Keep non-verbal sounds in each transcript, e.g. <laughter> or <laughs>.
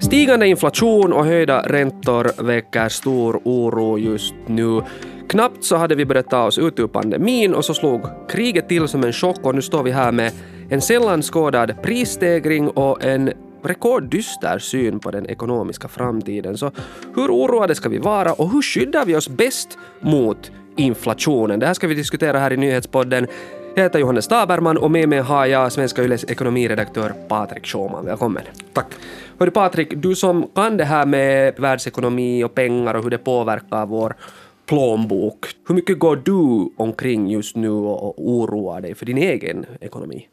Stigande inflation och höjda räntor väcker stor oro just nu. Knappt så hade vi börjat ta oss ut ur pandemin och så slog kriget till som en chock och nu står vi här med en sällan skådad prisstegring och en rekorddyster syn på den ekonomiska framtiden. Så hur oroade ska vi vara och hur skyddar vi oss bäst mot inflationen? Det här ska vi diskutera här i nyhetspodden. Jag heter Johannes Taberman och med mig har jag Svenska Yles ekonomiredaktör Patrik Schauman. Välkommen. Tack. Hörru Patrik, du som kan det här med världsekonomi och pengar och hur det påverkar vår plånbok. Hur mycket går du omkring just nu och oroar dig för din egen ekonomi?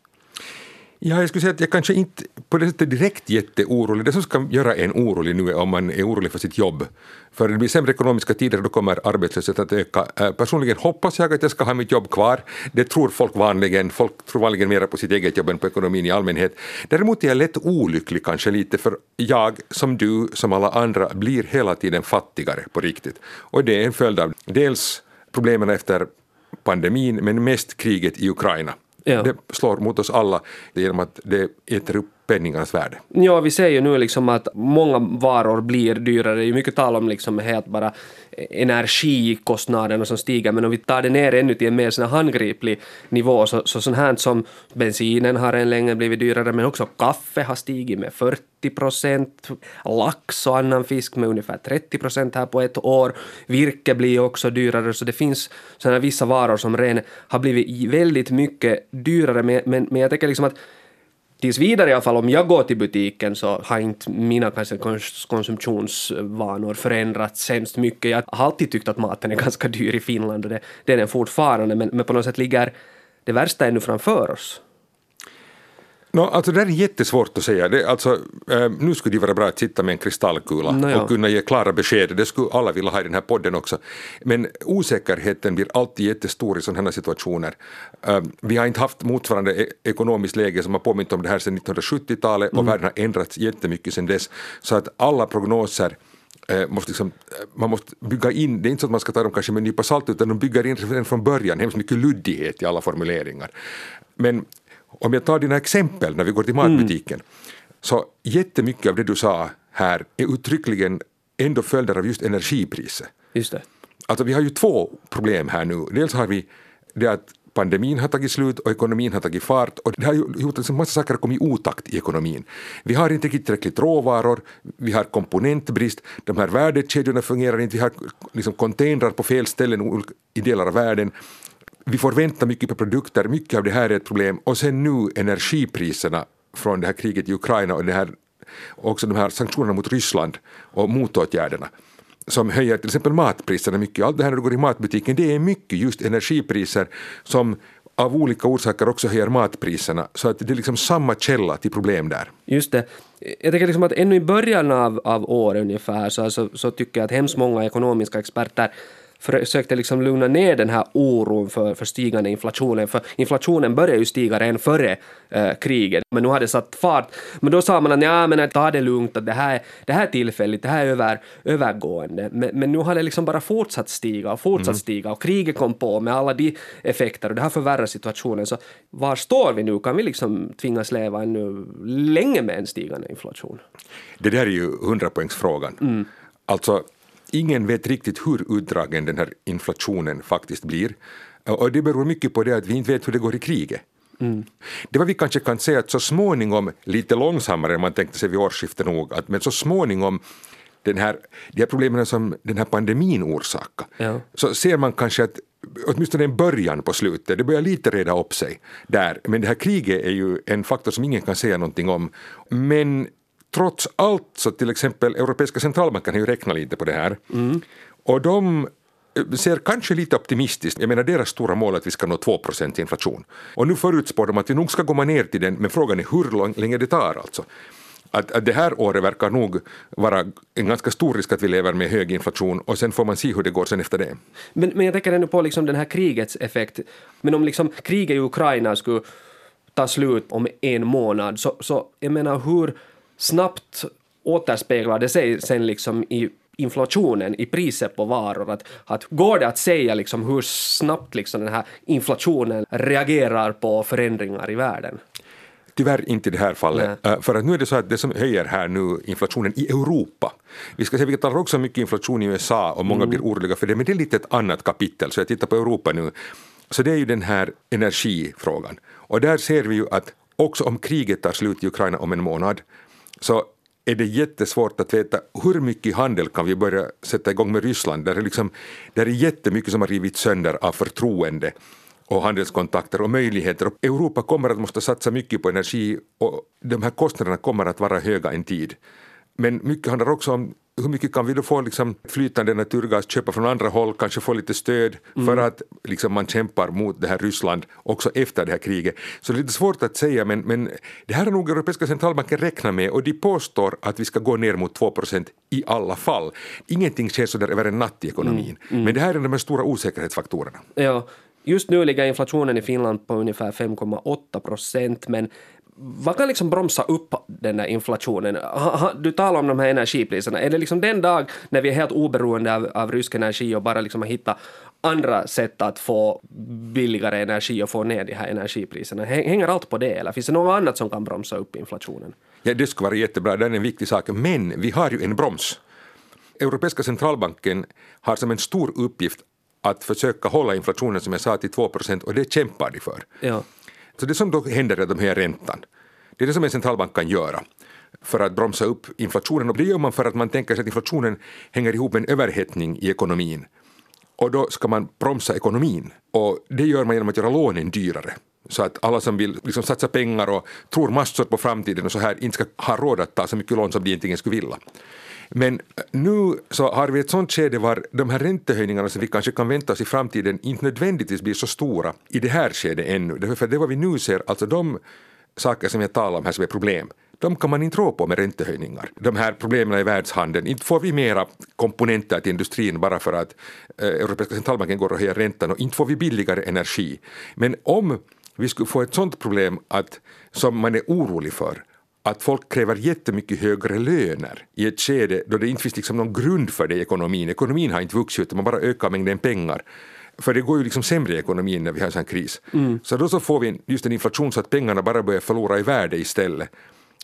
Ja, jag skulle säga att jag kanske inte på det sättet direkt jätteorolig. Det som ska göra en orolig nu är om man är orolig för sitt jobb. För det blir sämre ekonomiska tider och då kommer arbetslösheten att öka. Eh, personligen hoppas jag att jag ska ha mitt jobb kvar. Det tror folk vanligen. Folk tror vanligen mer på sitt eget jobb än på ekonomin i allmänhet. Däremot är jag lätt olycklig kanske lite för jag, som du, som alla andra, blir hela tiden fattigare på riktigt. Och det är en följd av dels problemen efter pandemin men mest kriget i Ukraina. Ja. Det slår mot oss alla genom att det äter upp penningarnas värde. Ja, vi ser ju nu liksom att många varor blir dyrare. Det är ju mycket tal om liksom helt bara energikostnaderna som stiger, men om vi tar det ner ännu till en mer sån handgriplig nivå, så, så sånt här som bensinen har än länge blivit dyrare, men också kaffe har stigit med 40 procent, lax och annan fisk med ungefär 30 procent här på ett år. Virke blir också dyrare, så det finns sådana vissa varor som redan har blivit väldigt mycket dyrare, men, men, men jag tänker liksom att tills vidare i alla fall, om jag går till butiken så har inte mina kanske konsumtionsvanor förändrats hemskt mycket. Jag har alltid tyckt att maten är <laughs> ganska dyr i Finland och det, det är den fortfarande, men, men på något sätt ligger det värsta ännu framför oss. No, alltså det är jättesvårt att säga. Det, alltså, äh, nu skulle det vara bra att sitta med en kristallkula no, ja. och kunna ge klara besked. Det skulle alla vilja ha i den här podden också. Men osäkerheten blir alltid jättestor i sådana här situationer. Äh, vi har inte haft motsvarande e ekonomiskt läge som har påmint om det här sedan 1970-talet och mm. världen har ändrats jättemycket sedan dess. Så att alla prognoser äh, Måste liksom, man måste bygga in, det är inte så att man ska ta dem kanske med en nypa salt utan de bygger in från början hemskt mycket luddighet i alla formuleringar. Men om jag tar dina exempel när vi går till matbutiken, mm. så jättemycket av det du sa här är uttryckligen ändå följder av just energipriser. Just det. Alltså vi har ju två problem här nu. Dels har vi det att pandemin har tagit slut och ekonomin har tagit fart och det har gjort att en massa saker har kommit i otakt i ekonomin. Vi har inte tillräckligt råvaror, vi har komponentbrist, de här värdekedjorna fungerar inte, vi har liksom containrar på fel ställen i delar av världen vi får vänta mycket på produkter, mycket av det här är ett problem. Och sen nu energipriserna från det här kriget i Ukraina och det här, också de här sanktionerna mot Ryssland och motåtgärderna som höjer till exempel matpriserna mycket. Allt det här när du går i matbutiken, det är mycket just energipriser som av olika orsaker också höjer matpriserna. Så att det är liksom samma källa till problem där. Just det. Jag tänker liksom att ännu i början av, av året ungefär så, så, så tycker jag att hemskt många ekonomiska experter försökte liksom lugna ner den här oron för, för stigande inflationen, för inflationen började ju stiga redan före äh, kriget, men nu har det satt fart. Men då sa man att ja, men ta det lugnt, att det här, det här är tillfälligt, det här är över, övergående. Men, men nu har det liksom bara fortsatt stiga och fortsatt mm. stiga och kriget kom på med alla de effekter och det har förvärrat situationen. Så var står vi nu? Kan vi liksom tvingas leva ännu länge med en stigande inflation? Det där är ju hundrapoängsfrågan. Mm. Alltså ingen vet riktigt hur utdragen den här inflationen faktiskt blir. Och det beror mycket på det att vi inte vet hur det går i kriget. Mm. Det var vi kanske kan säga att så småningom, lite långsammare än man tänkte sig vid årsskiftet nog, att, men så småningom den här, de här problemen som den här pandemin orsakar, ja. så ser man kanske att åtminstone en början på slutet, det börjar lite reda upp sig där. Men det här kriget är ju en faktor som ingen kan säga någonting om. Men trots allt så till exempel Europeiska centralbanken har ju räknat lite på det här mm. och de eh, ser kanske lite optimistiskt, jag menar deras stora mål är att vi ska nå 2% inflation. Och nu förutspår de att vi nog ska komma ner till den, men frågan är hur länge det tar alltså. Att, att det här året verkar nog vara en ganska stor risk att vi lever med hög inflation och sen får man se hur det går sen efter det. Men, men jag tänker ändå på liksom den här krigets effekt. Men om liksom kriget i Ukraina skulle ta slut om en månad, så, så jag menar hur snabbt återspeglar det sig sen liksom i inflationen i priset på varor. Att, att går det att säga liksom hur snabbt liksom den här inflationen reagerar på förändringar i världen? Tyvärr inte i det här fallet. Nej. Eh, för att nu är det så att det som höjer här nu inflationen i Europa, vi ska säga vi talar också mycket inflation i USA och många mm. blir oroliga för det, men det är lite ett annat kapitel, så jag tittar på Europa nu. Så det är ju den här energifrågan. Och där ser vi ju att också om kriget tar slut i Ukraina om en månad, så är det jättesvårt att veta hur mycket handel kan vi börja sätta igång med Ryssland. Där är, liksom, där är jättemycket som har rivits sönder av förtroende och handelskontakter och möjligheter. Europa kommer att måste satsa mycket på energi och de här kostnaderna kommer att vara höga en tid. Men mycket handlar också om hur mycket kan vi då få liksom flytande naturgas, köpa från andra håll, kanske få lite stöd mm. för att liksom man kämpar mot det här Ryssland också efter det här kriget. Så det är lite svårt att säga men, men det här har nog Europeiska centralbanken räknat med och de påstår att vi ska gå ner mot 2% i alla fall. Ingenting sker så där över en natt i ekonomin. Mm. Mm. Men det här är de här stora osäkerhetsfaktorerna. Ja, Just nu ligger inflationen i Finland på ungefär 5,8 procent, men vad kan liksom bromsa upp den där inflationen? Du talar om de här energipriserna. Är det liksom den dag när vi är helt oberoende av, av rysk energi och bara liksom har hittat andra sätt att få billigare energi och få ner de här energipriserna? Hänger allt på det eller finns det något annat som kan bromsa upp inflationen? Ja, det skulle vara jättebra, det är en viktig sak, men vi har ju en broms. Europeiska centralbanken har som en stor uppgift att försöka hålla inflationen som jag sa till 2 procent och det kämpar de för. Ja. Så det som då händer är att de höjer räntan. Det är det som en centralbank kan göra för att bromsa upp inflationen och det gör man för att man tänker sig att inflationen hänger ihop med en överhettning i ekonomin. Och då ska man bromsa ekonomin och det gör man genom att göra lånen dyrare så att alla som vill liksom satsa pengar och tror massor på framtiden och så här inte ska ha råd att ta så mycket lån som de egentligen skulle vilja. Men eh, nu så har vi ett sånt skede var de här räntehöjningarna som vi kanske kan vänta oss i framtiden inte nödvändigtvis blir så stora i det här skedet ännu. För det vad vi nu ser, alltså de saker som jag talar om här som är problem, de kan man inte rå på med räntehöjningar. De här problemen i världshandeln, inte får vi mera komponenter till industrin bara för att eh, Europeiska centralbanken går och höjer räntan och inte får vi billigare energi. Men om vi skulle få ett sånt problem att, som man är orolig för, att folk kräver jättemycket högre löner i ett skede då det inte finns liksom någon grund för det i ekonomin. Ekonomin har inte vuxit utan man bara ökar mängden pengar. För det går ju liksom sämre i ekonomin när vi har en sån kris. Mm. Så då så får vi just en inflation så att pengarna bara börjar förlora i värde istället.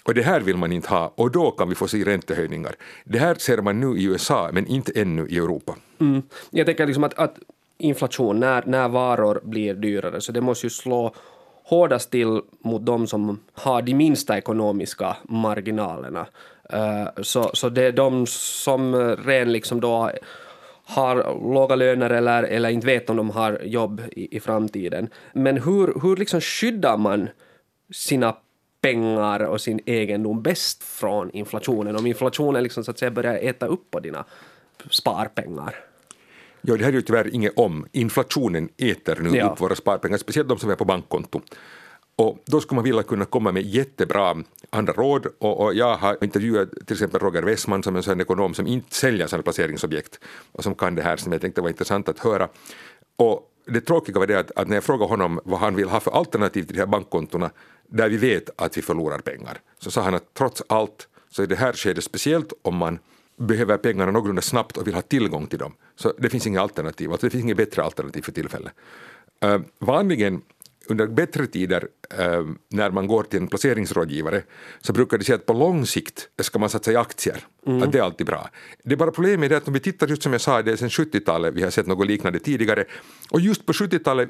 Och det här vill man inte ha och då kan vi få se räntehöjningar. Det här ser man nu i USA men inte ännu i Europa. Mm. Jag tänker liksom att, att inflation, när, när varor blir dyrare, så det måste ju slå hårdast till mot de som har de minsta ekonomiska marginalerna. Eh, så, så det är de som ren liksom då har låga löner eller, eller inte vet om de har jobb i, i framtiden. Men hur, hur liksom skyddar man sina pengar och sin egendom bäst från inflationen om inflationen liksom så att säga börjar äta upp på dina sparpengar? Ja, det här är ju tyvärr inget om. Inflationen äter nu ja. upp våra sparpengar, speciellt de som är på bankkonto. Och då skulle man vilja kunna komma med jättebra andra råd och, och jag har intervjuat till exempel Roger Westman som är en ekonom som inte säljer sådana placeringsobjekt och som kan det här som jag tänkte var intressant att höra. Och det tråkiga var det att, att när jag frågade honom vad han vill ha för alternativ till de här bankkontona där vi vet att vi förlorar pengar så sa han att trots allt så är det här skedet speciellt om man behöver pengarna någorlunda snabbt och vill ha tillgång till dem. Så det finns inga alternativ, alltså det finns inget bättre alternativ för tillfället. Uh, vanligen under bättre tider uh, när man går till en placeringsrådgivare så brukar de säga att på lång sikt ska man satsa i aktier. Mm. Att det är alltid bra. Det bara problemet är att om vi tittar just som jag sa, det är sedan 70-talet vi har sett något liknande tidigare och just på 70-talet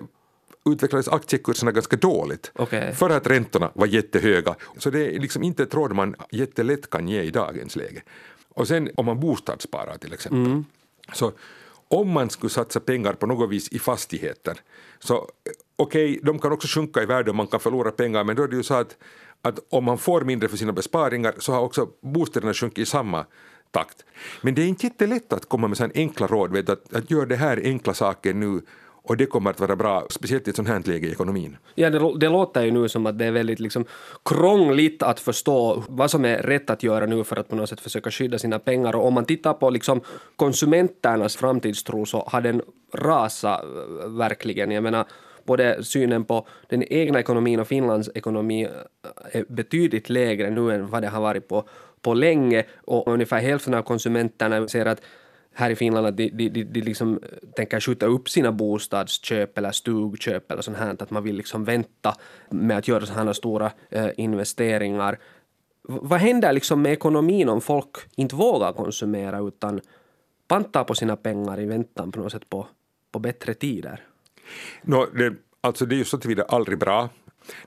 utvecklades aktiekurserna ganska dåligt okay. för att räntorna var jättehöga. Så det är liksom inte ett råd man jättelätt kan ge i dagens läge. Och sen om man bostadssparar till exempel. Mm. Så om man skulle satsa pengar på något vis i fastigheter så eh, okej, okay, de kan också sjunka i värde och man kan förlora pengar men då är det ju så att, att om man får mindre för sina besparingar så har också bostäderna sjunkit i samma takt. Men det är inte jättelätt att komma med sådana enkla råd, vet, att, att göra det här enkla saker nu och det kommer att vara bra, speciellt i ett sånt här läge i ekonomin. Ja, det, det, låter ju nu som att det är väldigt liksom krångligt att förstå vad som är rätt att göra nu för att på något sätt försöka skydda sina pengar. Och om man tittar på liksom konsumenternas framtidstro så har den rasat eh, verkligen. Jag menar, både synen på den egna ekonomin och Finlands ekonomi eh, är betydligt lägre nu än vad det har varit på, på länge och ungefär hälften av konsumenterna ser att här i Finland att de, de, de, de liksom eh, tänker skjuta upp sina bostadsköp eller stugköp eller sånt här, att man vill liksom vänta med att göra sådana stora eh, investeringar. V vad händer liksom med ekonomin om folk inte vågar konsumera utan pantar på sina pengar i väntan på något sätt på, på bättre tider? No, det, alltså det är ju så tillvida aldrig bra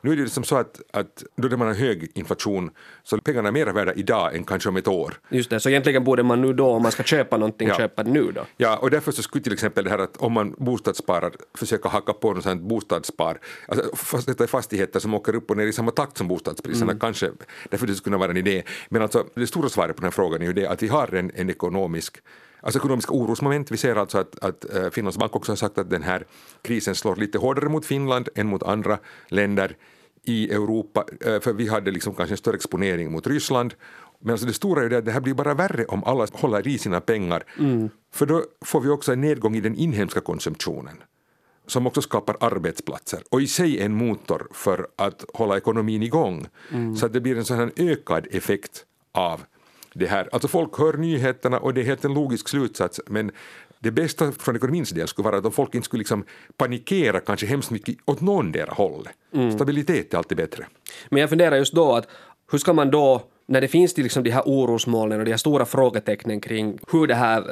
nu är det som så att, att då man har hög inflation så pengarna är mer värda idag än kanske om ett år. Just det, så egentligen borde man nu då om man ska köpa någonting ja. köpa det nu då? Ja, och därför så skulle till exempel det här att om man bostadssparar försöka hacka på något sånt bostadsspar, alltså fast detta är fastigheter som åker upp och ner i samma takt som bostadspriserna mm. kanske, därför det skulle kunna vara en idé. Men alltså det stora svaret på den här frågan är ju det att vi har en, en ekonomisk Alltså ekonomiska orosmoment. Vi ser alltså att, att uh, Finlands bank också har sagt att den här krisen slår lite hårdare mot Finland än mot andra länder i Europa, uh, för vi hade liksom kanske en större exponering mot Ryssland. Men alltså det stora är det att det här blir bara värre om alla håller i sina pengar. Mm. För då får vi också en nedgång i den inhemska konsumtionen som också skapar arbetsplatser och i sig en motor för att hålla ekonomin igång. Mm. Så att det blir en sån här ökad effekt av det här. Alltså folk hör nyheterna och det är helt en logisk slutsats men det bästa från ekonomins del skulle vara att om folk inte skulle liksom panikera kanske hemskt mycket åt någondera hållet. Mm. Stabilitet är alltid bättre. Men jag funderar just då att hur ska man då när det finns liksom de här orosmolnen och de här stora frågetecknen kring hur det här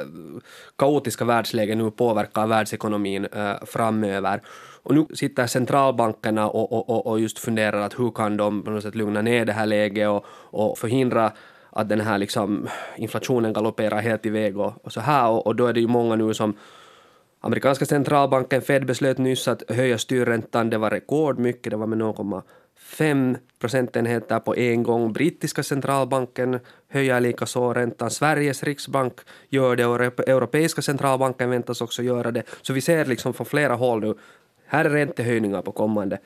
kaotiska världsläget nu påverkar världsekonomin äh, framöver. Och nu sitter centralbankerna och, och, och, och just funderar att hur kan de på något sätt lugna ner det här läget och, och förhindra att den här liksom inflationen galopperar helt iväg och, och så här och, och då är det ju många nu som Amerikanska centralbanken Fed beslöt nyss att höja styrräntan, det var rekordmycket, det var med 0,5 procentenheter på en gång. Brittiska centralbanken höjer likaså räntan, Sveriges riksbank gör det och Europeiska centralbanken väntas också göra det. Så vi ser liksom från flera håll nu, här är räntehöjningar på kommande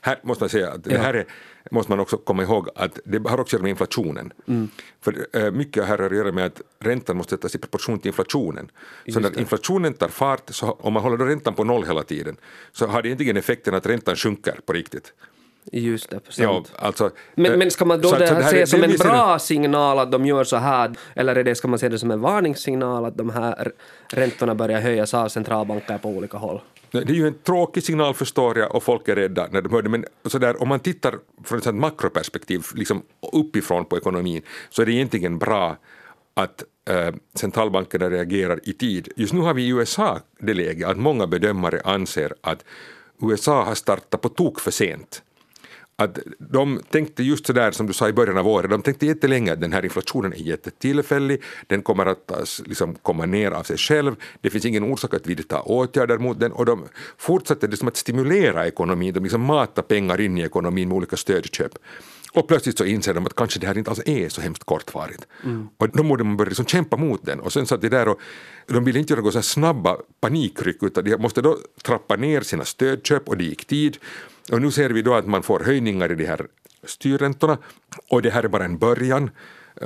här måste man säga att det här är, måste man också komma ihåg att det har också att göra med inflationen. Mm. För äh, mycket här har att göra med att räntan måste sättas i proportion till inflationen. Så när inflationen tar fart, så om man håller räntan på noll hela tiden, så har det egentligen effekten att räntan sjunker på riktigt. Just det, ja, alltså, men, eh, men ska man då så, det här se som en bra signal att de gör så här, eller är det, ska man se det som en varningssignal att de här räntorna börjar höjas av centralbanker på olika håll? Det är ju en tråkig signal förstår jag och folk är rädda när de hör det men så där, om man tittar från ett makroperspektiv liksom uppifrån på ekonomin så är det egentligen bra att äh, centralbankerna reagerar i tid. Just nu har vi i USA det läget att många bedömare anser att USA har startat på tok för sent att de tänkte just så där som du sa i början av året, de tänkte jättelänge att den här inflationen är jättetillfällig, den kommer att liksom, komma ner av sig själv, det finns ingen orsak att vidta åtgärder mot den och de fortsätter liksom att stimulera ekonomin, de liksom matar pengar in i ekonomin med olika stödköp. Och plötsligt så inser de att kanske det här inte alls är så hemskt kortvarigt. Mm. Och då borde man börja liksom kämpa mot den. Och sen satt de där och de ville inte göra några snabba panikryck utan de måste då trappa ner sina stödköp och det gick tid. Och nu ser vi då att man får höjningar i de här styrräntorna och det här är bara en början.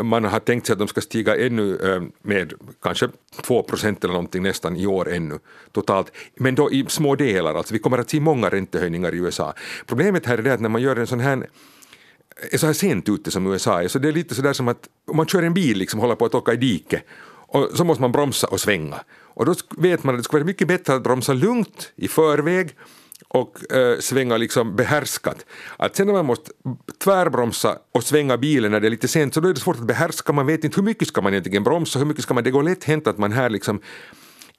Man har tänkt sig att de ska stiga ännu eh, med kanske 2 procent eller någonting nästan i år ännu totalt. Men då i små delar, alltså vi kommer att se många räntehöjningar i USA. Problemet här är det att när man gör en sån här är så här sent ute som USA är, så det är lite sådär som att om man kör en bil liksom håller på att åka i diket och så måste man bromsa och svänga. Och då vet man att det skulle vara mycket bättre att bromsa lugnt i förväg och äh, svänga liksom behärskat. Att sen när man måste tvärbromsa och svänga bilen när det är lite sent så då är det svårt att behärska, man vet inte hur mycket ska man egentligen bromsa, hur mycket ska man, det går lätt hänt att man här liksom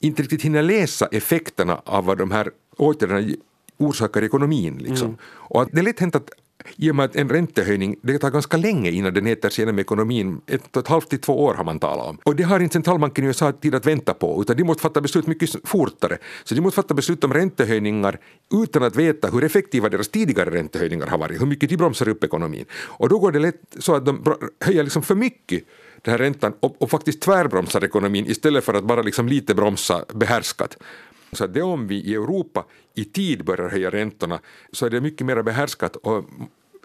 inte riktigt hinner läsa effekterna av vad de här åtgärderna orsakar ekonomin. Liksom. Mm. Och det är lätt hänt att i och med att en räntehöjning, det tar ganska länge innan den äter sig genom ekonomin, ett och ett halvt till två år har man talat om. Och det har inte centralbanken i USA tid att vänta på, utan de måste fatta beslut mycket fortare. Så de måste fatta beslut om räntehöjningar utan att veta hur effektiva deras tidigare räntehöjningar har varit, hur mycket de bromsar upp ekonomin. Och då går det lätt så att de höjer liksom för mycket den här räntan och, och faktiskt tvärbromsar ekonomin istället för att bara liksom lite bromsa behärskat. Så det om vi i Europa i tid börjar höja räntorna så är det mycket mer behärskat och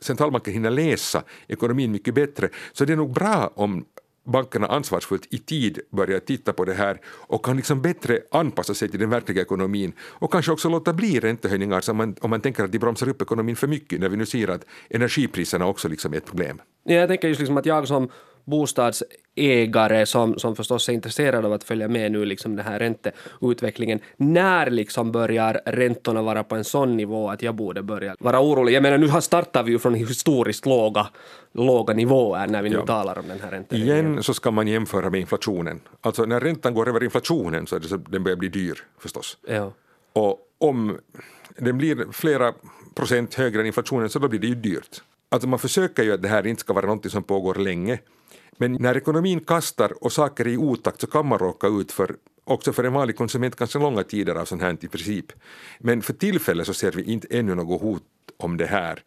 centralbanken hinner läsa ekonomin mycket bättre. Så det är nog bra om bankerna ansvarsfullt i tid börjar titta på det här och kan liksom bättre anpassa sig till den verkliga ekonomin och kanske också låta bli räntehöjningar om man, om man tänker att de bromsar upp ekonomin för mycket när vi nu ser att energipriserna också liksom är ett problem. Ja, jag tänker just liksom att jag som bostadsägare som, som förstås är intresserad av att följa med nu liksom den här ränteutvecklingen. När liksom börjar räntorna vara på en sån nivå att jag borde börja vara orolig? Jag menar nu startar vi ju från historiskt låga, låga nivåer när vi nu ja. talar om den här räntan. Igen så ska man jämföra med inflationen. Alltså när räntan går över inflationen så är det så den börjar bli dyr förstås. Ja. Och om den blir flera procent högre än inflationen så då blir det ju dyrt. Alltså man försöker ju att det här inte ska vara något som pågår länge men när ekonomin kastar och saker är i otakt så kan man råka ut för också för en vanlig konsument ganska långa tider av sånt här i princip. Men för tillfället så ser vi inte ännu något hot om det här.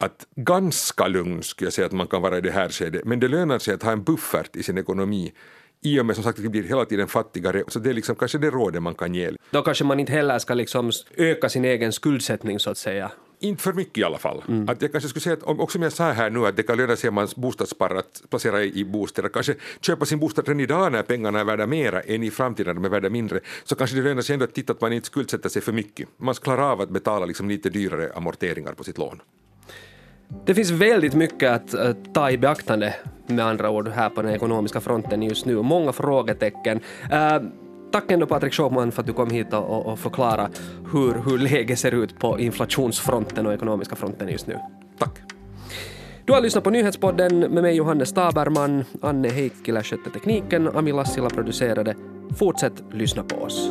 Att ganska lugn skulle jag säga att man kan vara i det här skedet, men det lönar sig att ha en buffert i sin ekonomi i och med som sagt att vi blir hela tiden fattigare. Så det är liksom kanske det rådet man kan ge. Då kanske man inte heller ska liksom öka sin egen skuldsättning så att säga inte för mycket i alla fall. Mm. Att jag kanske skulle säga att om, också som jag sa här nu att det kan löna sig om man bostadssparar att placera i bostäder, kanske köpa sin bostad redan idag när pengarna är värda mera än i framtiden när de är värda mindre, så kanske det lönar sig ändå att titta att man inte skuldsätter sig för mycket. Man ska klara av att betala liksom lite dyrare amorteringar på sitt lån. Det finns väldigt mycket att uh, ta i beaktande med andra ord här på den ekonomiska fronten just nu. Många frågetecken. Uh, Tack ändå Patrik Sjöman för att du kom hit och, och förklarade hur, hur läget ser ut på inflationsfronten och ekonomiska fronten just nu. Tack. Du har lyssnat på Nyhetspodden med mig Johannes Taberman, Anne Heikkilä skötte tekniken, Ami Lassila producerade. Fortsätt lyssna på oss.